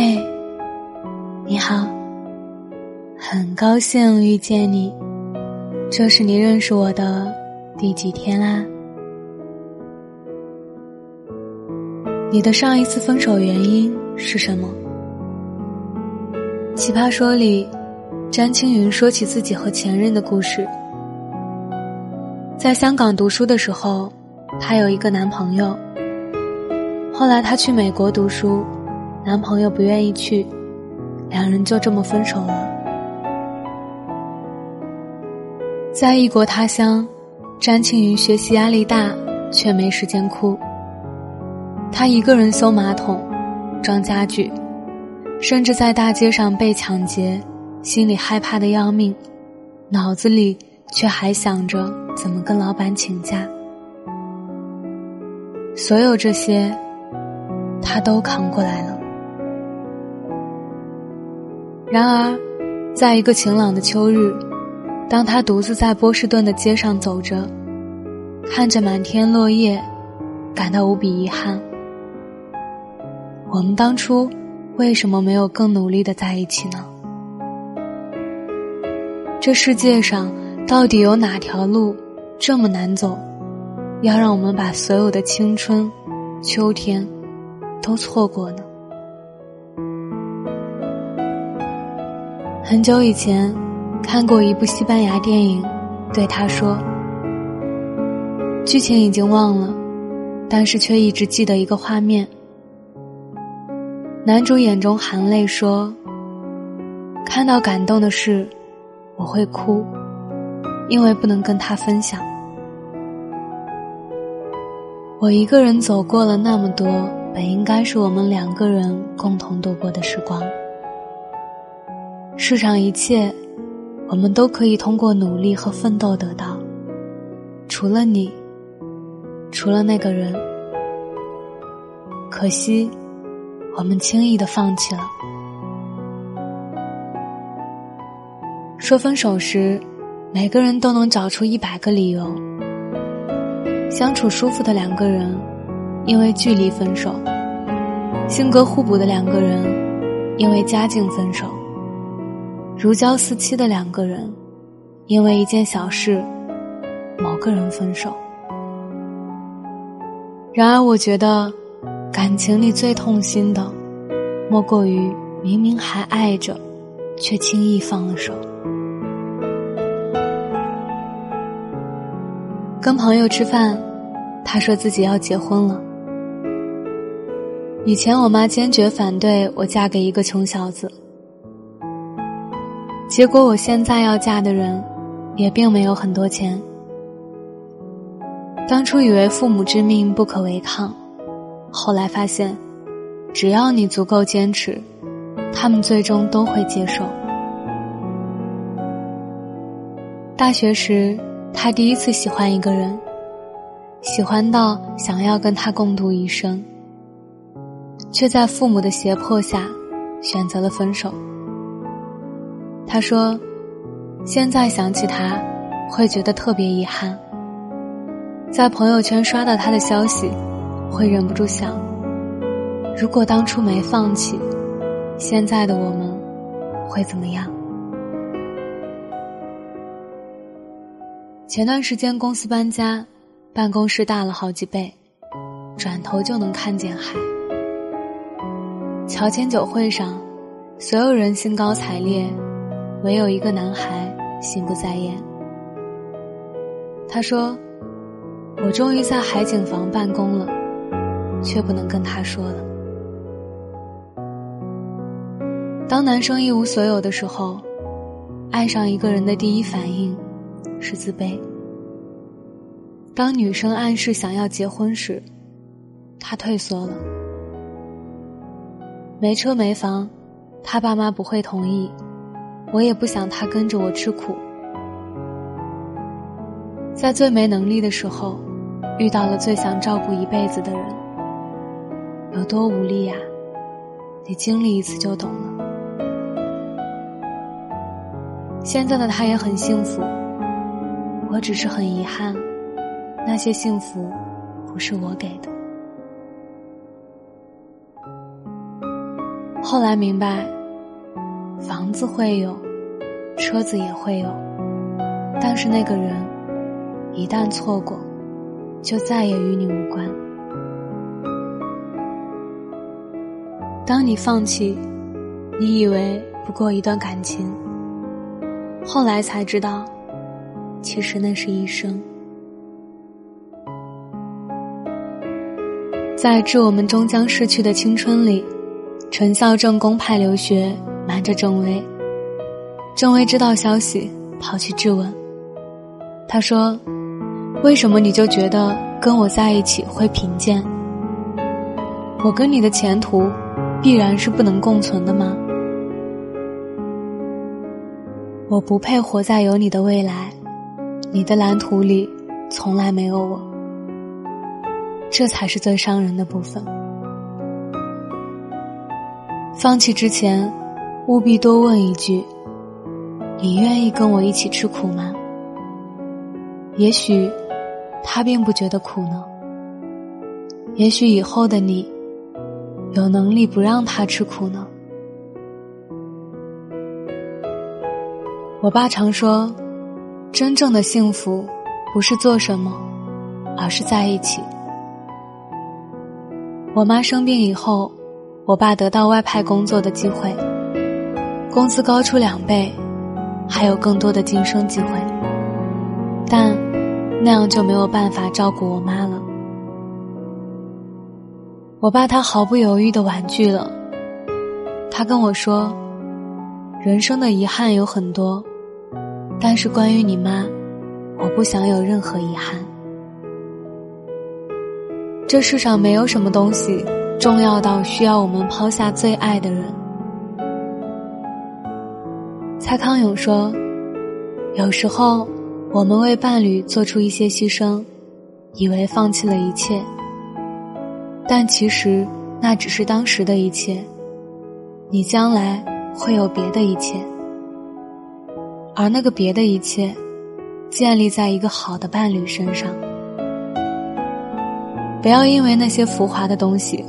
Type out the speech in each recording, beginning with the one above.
嘿，你好，很高兴遇见你。这是你认识我的第几天啦？你的上一次分手原因是什么？奇葩说里，詹青云说起自己和前任的故事。在香港读书的时候，她有一个男朋友。后来她去美国读书。男朋友不愿意去，两人就这么分手了。在异国他乡，詹青云学习压力大，却没时间哭。他一个人修马桶、装家具，甚至在大街上被抢劫，心里害怕的要命，脑子里却还想着怎么跟老板请假。所有这些，他都扛过来了。然而，在一个晴朗的秋日，当他独自在波士顿的街上走着，看着满天落叶，感到无比遗憾。我们当初为什么没有更努力的在一起呢？这世界上到底有哪条路这么难走，要让我们把所有的青春、秋天都错过呢？很久以前，看过一部西班牙电影，对他说：“剧情已经忘了，但是却一直记得一个画面。男主眼中含泪说：‘看到感动的事，我会哭，因为不能跟他分享。我一个人走过了那么多本应该是我们两个人共同度过的时光。’”世上一切，我们都可以通过努力和奋斗得到。除了你，除了那个人，可惜，我们轻易的放弃了。说分手时，每个人都能找出一百个理由。相处舒服的两个人，因为距离分手；性格互补的两个人，因为家境分手。如胶似漆的两个人，因为一件小事，某个人分手。然而，我觉得，感情里最痛心的，莫过于明明还爱着，却轻易放了手。跟朋友吃饭，他说自己要结婚了。以前我妈坚决反对我嫁给一个穷小子。结果，我现在要嫁的人，也并没有很多钱。当初以为父母之命不可违抗，后来发现，只要你足够坚持，他们最终都会接受。大学时，他第一次喜欢一个人，喜欢到想要跟他共度一生，却在父母的胁迫下，选择了分手。他说：“现在想起他，会觉得特别遗憾。在朋友圈刷到他的消息，会忍不住想：如果当初没放弃，现在的我们会怎么样？”前段时间公司搬家，办公室大了好几倍，转头就能看见海。乔迁酒会上，所有人兴高采烈。唯有一个男孩心不在焉。他说：“我终于在海景房办公了，却不能跟他说了。”当男生一无所有的时候，爱上一个人的第一反应是自卑。当女生暗示想要结婚时，他退缩了。没车没房，他爸妈不会同意。我也不想他跟着我吃苦，在最没能力的时候，遇到了最想照顾一辈子的人，有多无力呀？你经历一次就懂了。现在的他也很幸福，我只是很遗憾，那些幸福不是我给的。后来明白，房子会有，车子也会有，但是那个人一旦错过，就再也与你无关。当你放弃，你以为不过一段感情，后来才知道，其实那是一生。在致我们终将逝去的青春里，陈孝正公派留学，瞒着郑薇。郑薇知道消息，跑去质问。他说：“为什么你就觉得跟我在一起会贫贱？我跟你的前途。”必然是不能共存的吗？我不配活在有你的未来，你的蓝图里从来没有我，这才是最伤人的部分。放弃之前，务必多问一句：你愿意跟我一起吃苦吗？也许他并不觉得苦呢，也许以后的你。有能力不让他吃苦呢？我爸常说，真正的幸福不是做什么，而是在一起。我妈生病以后，我爸得到外派工作的机会，工资高出两倍，还有更多的晋升机会，但那样就没有办法照顾我妈了。我爸他毫不犹豫的婉拒了。他跟我说：“人生的遗憾有很多，但是关于你妈，我不想有任何遗憾。这世上没有什么东西重要到需要我们抛下最爱的人。”蔡康永说：“有时候，我们为伴侣做出一些牺牲，以为放弃了一切。”但其实，那只是当时的一切。你将来会有别的一切，而那个别的一切，建立在一个好的伴侣身上。不要因为那些浮华的东西，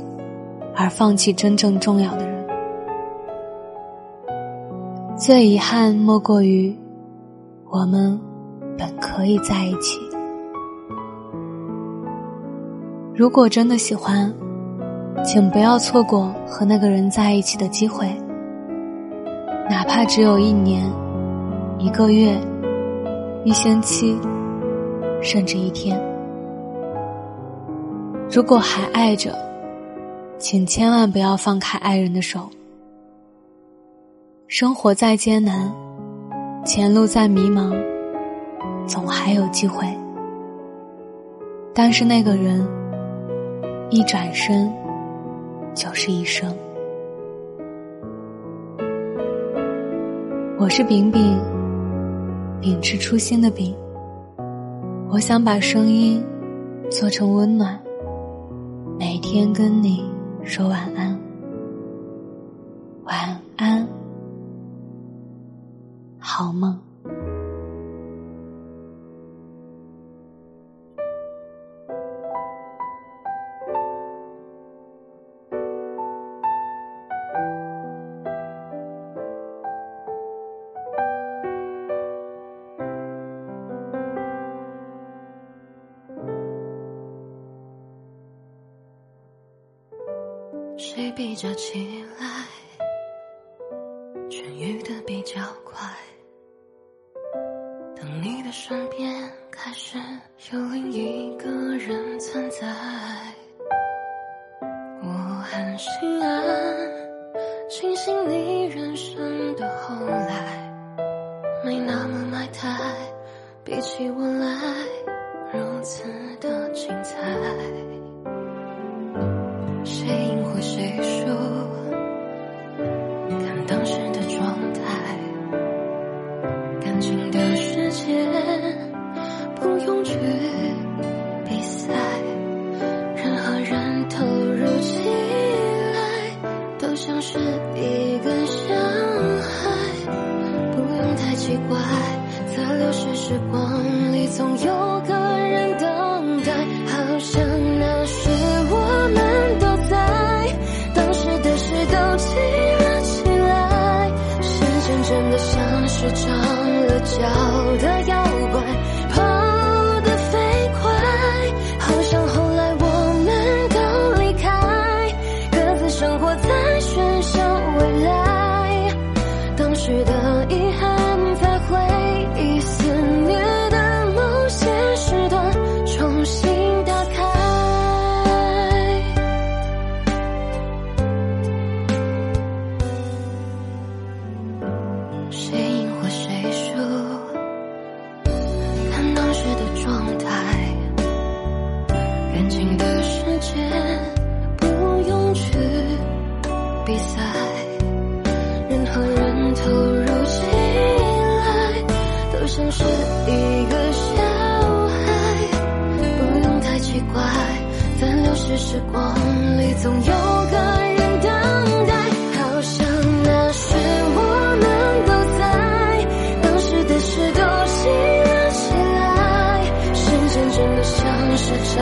而放弃真正重要的人。最遗憾莫过于，我们本可以在一起。如果真的喜欢，请不要错过和那个人在一起的机会，哪怕只有一年、一个月、一星期，甚至一天。如果还爱着，请千万不要放开爱人的手。生活再艰难，前路再迷茫，总还有机会。但是那个人。一转身，就是一生。我是饼饼，秉持初心的饼。我想把声音做成温暖，每天跟你说晚安，比较起来痊愈的比较快？当你的身边开始有另一个人存在，我很心安，庆幸你人生的后来没那么埋汰，比起我来如此的精彩。值得遗憾在回忆肆虐的某些时段重新打开谁赢或谁输看当时的状态感情的世界不用去比赛是时光里总有个人等待，好像那时我们都在，当时的事都记了起来，时间真的像是长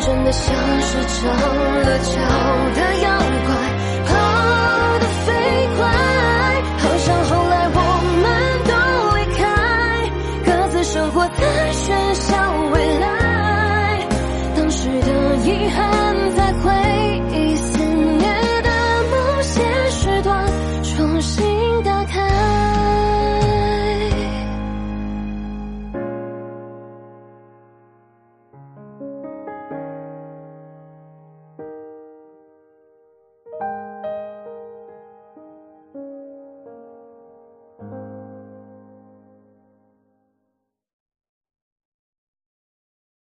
真的像是长了脚的妖怪，跑得飞快，好像后来我们都离开，各自生活在喧嚣未来，当时的遗憾在回忆肆虐的某些时段重新。